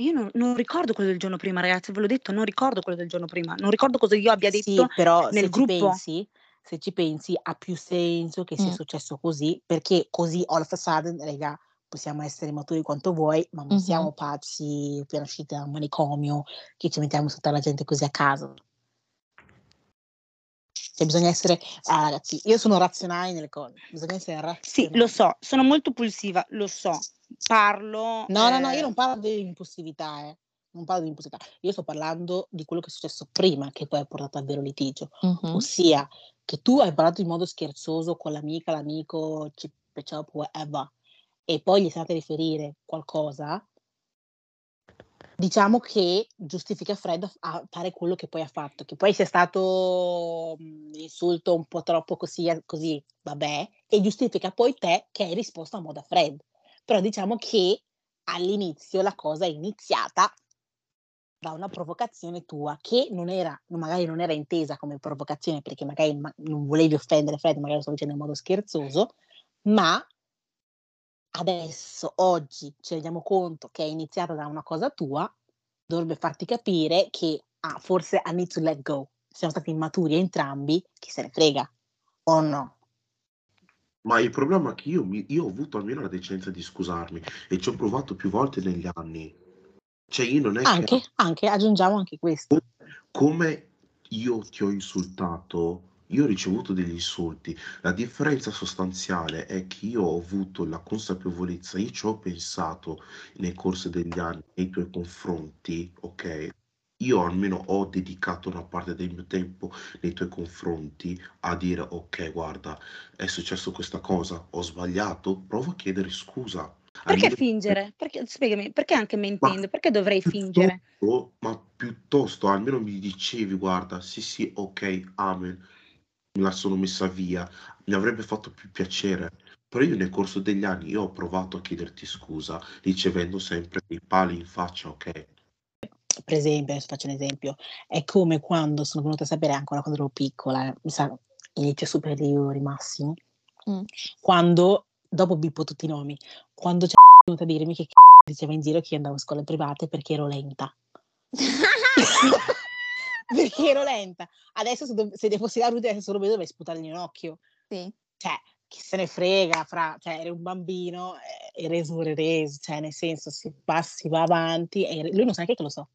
Io non, non, ricordo quello del giorno prima, ragazzi, ve l'ho detto, non ricordo quello del giorno prima, non ricordo cosa io abbia detto sì, però nel se gruppo. Ci pensi, se ci pensi, ha più senso che sia mm. successo così, perché così all of a sudden, raga, possiamo essere maturi quanto vuoi, ma non mm-hmm. siamo pazzi appena usciti da un manicomio che ci mettiamo sotto la gente così a caso. Cioè bisogna essere, ah, ragazzi, io sono razionale nelle cose, bisogna essere razionali. Sì, lo so, sono molto pulsiva, lo so, parlo... No, eh... no, no, io non parlo di impulsività, eh. Non parlo di impulsività, io sto parlando di quello che è successo prima che poi ha portato al vero litigio, uh-huh. ossia che tu hai parlato in modo scherzoso con l'amica, l'amico, chip, chop, whatever, e poi gli state a riferire qualcosa, diciamo che giustifica Fred a fare quello che poi ha fatto, che poi sia stato un insulto un po' troppo così, così, vabbè, e giustifica poi te che hai risposto a modo a Fred. Però diciamo che all'inizio la cosa è iniziata da una provocazione tua che non era, magari non era intesa come provocazione perché magari non volevi offendere Fred, magari lo sto dicendo in modo scherzoso, ma adesso, oggi, ci rendiamo conto che è iniziata da una cosa tua, dovrebbe farti capire che ah, forse I need to let go. Siamo stati immaturi entrambi, chi se ne frega, o no? Ma il problema è che io, mi, io ho avuto almeno la decenza di scusarmi e ci ho provato più volte negli anni. Cioè io non è anche, che... Anche, aggiungiamo anche questo. Come io ti ho insultato io ho ricevuto degli insulti. La differenza sostanziale è che io ho avuto la consapevolezza, io ci ho pensato nel corso degli anni nei tuoi confronti, ok? Io almeno ho dedicato una parte del mio tempo nei tuoi confronti a dire ok, guarda, è successo questa cosa, ho sbagliato, prova a chiedere scusa. Perché almeno... fingere? Perché, spiegami, perché anche mentendo? Ma perché dovrei fingere? Ma piuttosto almeno mi dicevi, guarda, sì sì, ok, amen me la sono messa via, mi avrebbe fatto più piacere. Però io nel corso degli anni io ho provato a chiederti scusa, ricevendo sempre dei pali in faccia, ok? Per esempio, adesso faccio un esempio, è come quando sono venuta a sapere ancora quando ero piccola, mi sa, inizio superiori massimo, mm. quando, dopo bippo tutti i nomi, quando c'è venuta a dirmi che c***o diceva in giro che io andavo a scuole private perché ero lenta. perché ero lenta. Adesso se, do- se fossi la Rudy adesso lo vedo dovrei sputargli in occhio. Sì. Cioè, chi se ne frega, fra, cioè, eri un bambino, eh, e reso reso, cioè nel senso si, passi, va avanti e lui non sa neanche che lo so.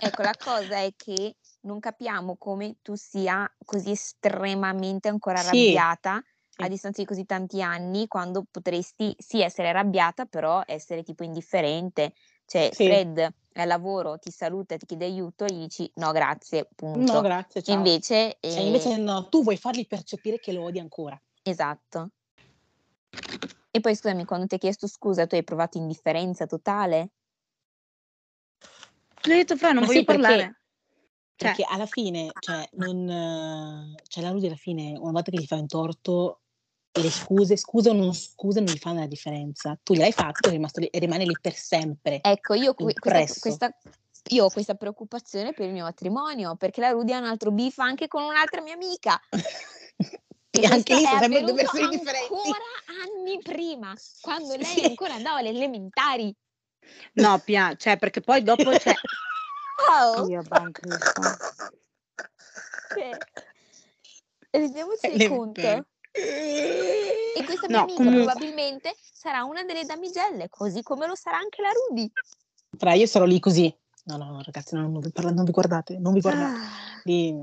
Ecco, la cosa è che non capiamo come tu sia così estremamente ancora sì. arrabbiata sì. a distanza di così tanti anni, quando potresti sì essere arrabbiata, però essere tipo indifferente. Cioè, sì. Fred al lavoro ti saluta, ti chiede aiuto, gli dici no grazie, punto. No grazie, ciao. Invece, cioè, eh... invece no, tu vuoi fargli percepire che lo odi ancora. Esatto. E poi scusami, quando ti ha chiesto scusa, tu hai provato indifferenza totale? L'ho detto, Fra, non Ma voglio sì, parlare. Perché, cioè, perché alla fine, cioè, non, cioè, la Rudy alla fine, una volta che gli fai un torto, le scuse, scusa o non scusa non gli fanno la differenza. Tu gliel'hai fatto, è rimasto lì, e rimane lì per sempre. Ecco, io qui- questa, questa- io ho questa preoccupazione per il mio matrimonio, perché la Rudy ha un altro beef anche con un'altra mia amica. e anche lì sono sempre due persone differenti. Ancora anni prima, quando lei Sì. ancora andava alle elementari. No, Pia, cioè, perché poi dopo c'è... Oh, Io, banco, cioè, rendiamoci Elementari. conto. E questa mia No, amica comunque- probabilmente sarà una delle damigelle, così come lo sarà anche la Rudy. Fra io sarò lì così. No, no, no, ragazzi, no, non, vi parla- non vi guardate, non vi guardate. Ah, Di-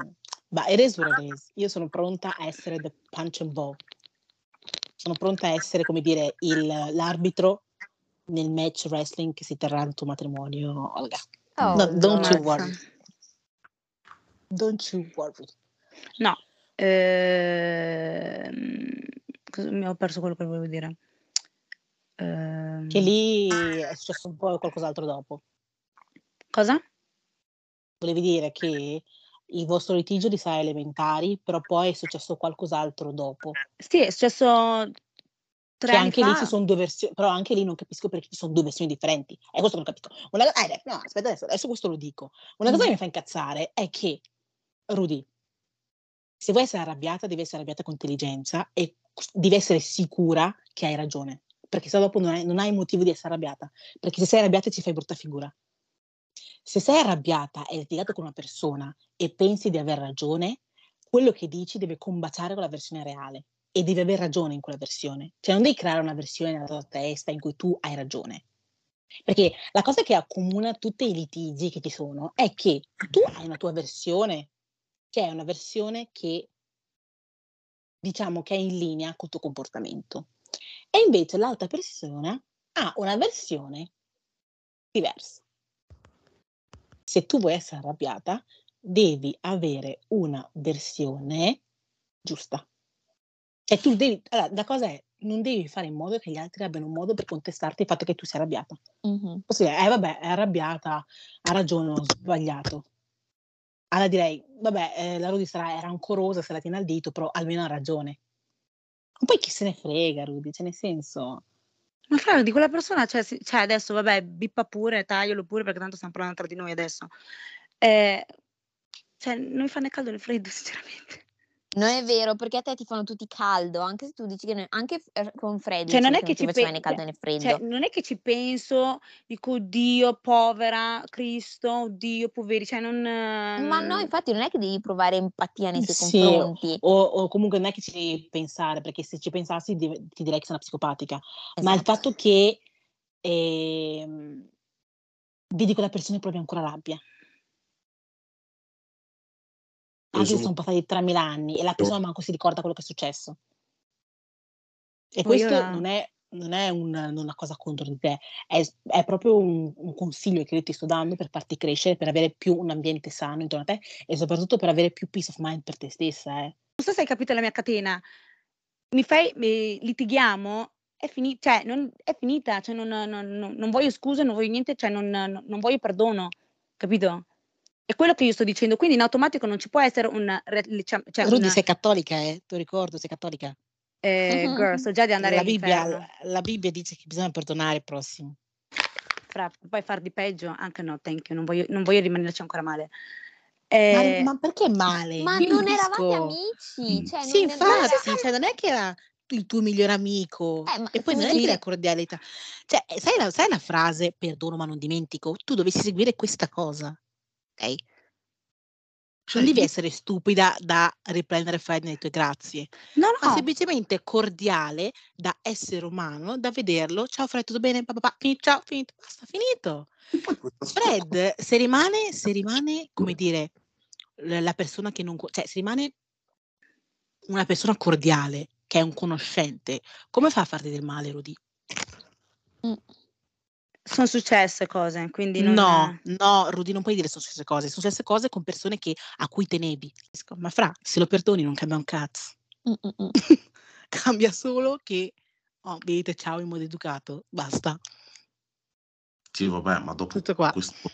Ma it is what it is. Io sono pronta a essere the punch and ball. Sono pronta a essere, come dire, il- l'arbitro nel match wrestling che si terrà al tuo matrimonio, Olga. oh, No, don't you worry. Don't you worry. No, cosa- mi ho perso quello che volevo dire. Ehm, Che lì è successo un po' qualcos'altro dopo. Cosa? Volevi dire che il vostro litigio di sai elementari, però poi è successo qualcos'altro dopo. Sì, è successo tre anche fa. lì ci sono due versioni, però anche lì non capisco perché ci sono due versioni differenti. È questo che non capisco. Una eh, no, aspetta adesso, adesso questo lo dico. Una cosa Mm. che mi fa incazzare è che, Rudy, se vuoi essere arrabbiata, devi essere arrabbiata con intelligenza e devi essere sicura che hai ragione. Perché se dopo non hai, non hai motivo di essere arrabbiata. Perché se sei arrabbiata ci fai brutta figura. Se sei arrabbiata e litigato con una persona e pensi di aver ragione, quello che dici deve combaciare con la versione reale e devi avere ragione in quella versione. Cioè non devi creare una versione nella tua testa in cui tu hai ragione. Perché la cosa che accomuna tutti i litigi che ci sono è che tu hai una tua versione, che è una versione che diciamo che è in linea col tuo comportamento. E invece l'altra persona ha una versione diversa. Se tu vuoi essere arrabbiata, devi avere una versione giusta. Cioè tu devi, allora, la cosa è, non devi fare in modo che gli altri abbiano un modo per contestarti il fatto che tu sia arrabbiata. Mhm. Posso dire, eh vabbè, è arrabbiata, ha ragione, ho sbagliato. Allora direi, vabbè, eh, la Rudy sarà, rancorosa, se la tiene al dito, però almeno ha ragione. Ma poi chi se ne frega, Rudy, cioè nel senso... Ma fra di quella persona, cioè, cioè, adesso, vabbè, bippa pure, taglialo pure, perché tanto stiamo parlando tra di noi adesso. Eh, cioè, non mi fa né caldo né freddo, sinceramente. Non è vero, perché a te ti fanno tutti caldo, anche se tu dici che ne- anche f- con freddo Cioè, non è che ti ci pe- né caldo né freddo. Cioè, non è che ci penso, dico, Dio, povera, Cristo, Dio, poveri, cioè, non... Ma no, infatti non è che devi provare empatia nei suoi Sì, confronti. O, o comunque non è che ci devi pensare, perché se ci pensassi ti direi che sei una psicopatica. Ma il Esatto. fatto che ehm, vedi quella persona e provi ancora rabbia. Anche se sono- passati 3.000 anni e la persona manco si ricorda quello che è successo. E Poi io questo la- non è, non è un- una cosa contro di te, è, è proprio un, un consiglio che io ti sto dando per farti crescere, per avere più un ambiente sano intorno a te e soprattutto per avere più peace of mind per te stessa. Eh. Non so se hai capito la mia catena. Mi fai, mi- litighiamo, è, fini- cioè, non- è finita, cioè, non, non- non- voglio scuse, non voglio niente, cioè, non voglio perdono, capito? È quello che io sto dicendo, quindi in automatico non ci può essere un... diciamo- Cioè, Rudy, una- sei cattolica, eh? Ti ricordo, sei cattolica. eh, girl, so già di andare La Bibbia, all'inferno. la Bibbia dice che bisogna perdonare il prossimo. Fra, puoi far di peggio? Anche no, thank you, non voglio, non voglio rimanerci ancora male. Ma, Eh, ma perché male? Ma non eravate amici, cioè Sì, non, infatti, cioè, non è che era il tuo migliore amico. Eh, ma e poi non è che dici- la cordialità. Cioè, sai la, sai la frase perdono ma non dimentico? Tu dovessi seguire questa cosa, Non devi essere stupida da riprendere fare le tue grazie, no, ma no, semplicemente cordiale da essere umano, da vederlo. Ciao Fred, tutto bene? Pa, pa, pa, ciao, finito, basta, finito. Fred, se rimane, se rimane, come dire, la persona che non, cioè se rimane una persona cordiale, che è un conoscente, come fa a farti del male, Rudy? Mm. Sono successe cose, quindi non... No, no, Rudy, non puoi dire sono successe cose, sono successe cose con persone che- a cui tenevi. Ma fra, se lo perdoni non cambia un cazzo. Mm, mm, mm. cambia solo che, oh, vedete, ciao in modo educato, basta. Sì, vabbè, ma dopo Tutto qua. questo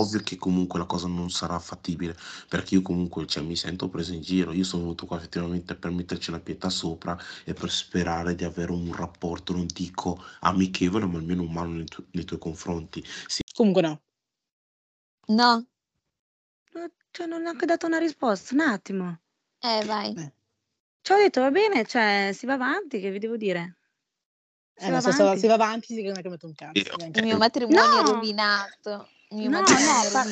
ovvio che comunque la cosa non sarà fattibile, perché io comunque cioè, mi sento preso in giro, io sono venuto qua effettivamente per metterci una pietra sopra e per sperare di avere un rapporto, non dico amichevole, ma almeno umano nei, tu- nei tuoi confronti. Sì, Comunque no. No, Cioè, non ho anche dato una risposta, un attimo. eh, vai. Eh. Ci ho detto, va bene, cioè, si va avanti, che vi devo dire? Si Eh, va no, se, se- avanti. si va avanti, si metto un cazzo. Il mio matrimonio è No! rovinato. Mio No, no, fa-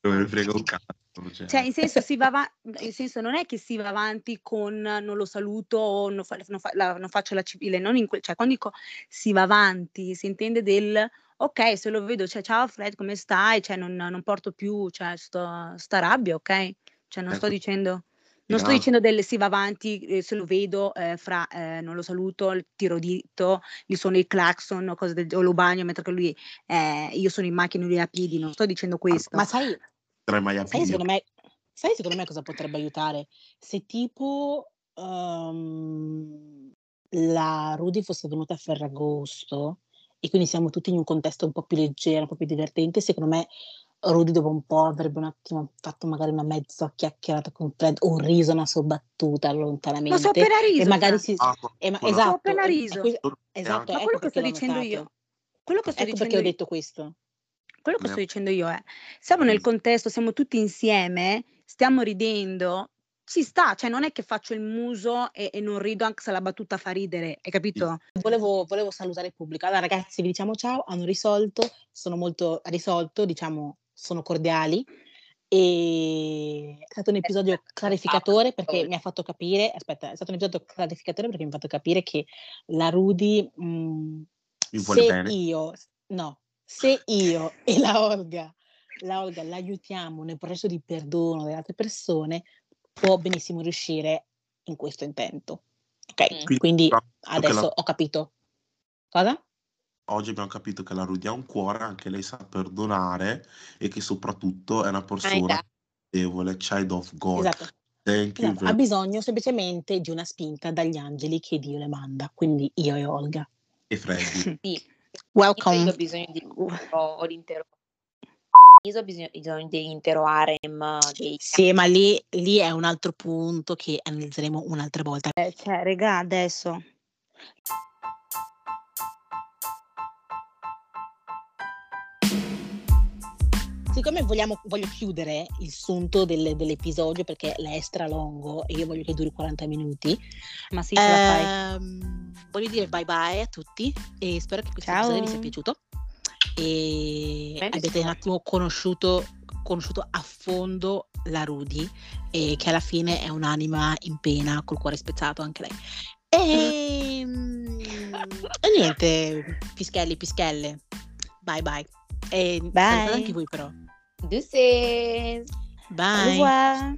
non me ne frega un cazzo. Cioè. Cioè, in senso, si va ava- in senso, non è che si va avanti con non lo saluto o non, fa- non fa- la- non faccio la civile, non in quel, cioè, quando dico si va avanti, si intende del ok, se lo vedo, cioè, ciao Fred, come stai? Cioè, non, non porto più, cioè, sto, sta rabbia, ok? Cioè, non sto Ecco. dicendo. Non sto No. dicendo del si va avanti, eh, se lo vedo, eh, fra eh, non lo saluto, il tiro dito, gli suono il clacson o, cose del, o lo bagno mentre che lui, eh, io sono in macchina e lui è a piedi, non sto dicendo questo. Ma sai, Tra i mai a sai piedi. secondo me, sai secondo me cosa potrebbe aiutare? Se tipo ehm, la Rudy fosse venuta a Ferragosto e quindi siamo tutti in un contesto un po' più leggero, un po' più divertente, secondo me Rudy dopo un po' avrebbe un attimo fatto magari una mezza chiacchierata con Fred o un riso, una sua battuta lontanamente. Ma so appena riso, e magari si... Ah, e ma- Ho esatto, appena e- e riso. que- esatto, Ma ecco quello che sto dicendo notato. io, quello che sto Ecco dicendo perché ho io, detto questo. quello che sto Eh. dicendo io è, siamo nel contesto, siamo tutti insieme, stiamo ridendo, ci sta, cioè non è che faccio il muso e, e non rido anche se la battuta fa ridere, hai capito? Volevo, volevo salutare il pubblico. Allora, ragazzi, vi diciamo ciao, hanno risolto, sono molto risolto, diciamo, sono cordiali. E è stato un episodio clarificatore perché mi ha fatto capire, aspetta, è stato un episodio clarificatore perché mi ha fatto capire che la Rudy, mh, vuole se bene. io, no, se io e la Olga, la Olga l'aiutiamo nel processo di perdono delle altre persone, può benissimo riuscire in questo intento. Ok, Mm. quindi Che adesso la- ho capito. Cosa? Oggi abbiamo capito che la Rudy ha un cuore, anche lei sa perdonare e che soprattutto è una persona debole, child of God. Esatto. Thank you esatto. Ha bisogno semplicemente di una spinta dagli angeli che Dio le manda, quindi io e Olga. e Freddy. Sì, Welcome. io ho bisogno di ho, ho l'intero io ho bisogno, bisogno dell'intero harem dei Sì, ma lì, lì è un altro punto che analizzeremo un'altra volta. Eh, cioè, regà, adesso. Siccome vogliamo, voglio chiudere il sunto del- dell'episodio perché è extra lungo e io voglio che duri 40 minuti, Ma sì, ehm, voglio dire bye bye a tutti e spero che questo Ciao. episodio vi sia piaciuto e mi abbiate un attimo conosciuto, conosciuto a fondo la Rudy e che alla fine è un'anima in pena col cuore spezzato anche lei. E, e niente, pischelli, pischelle, bye bye. E Bye. anche voi però. Deuces. Bye. Au revoir.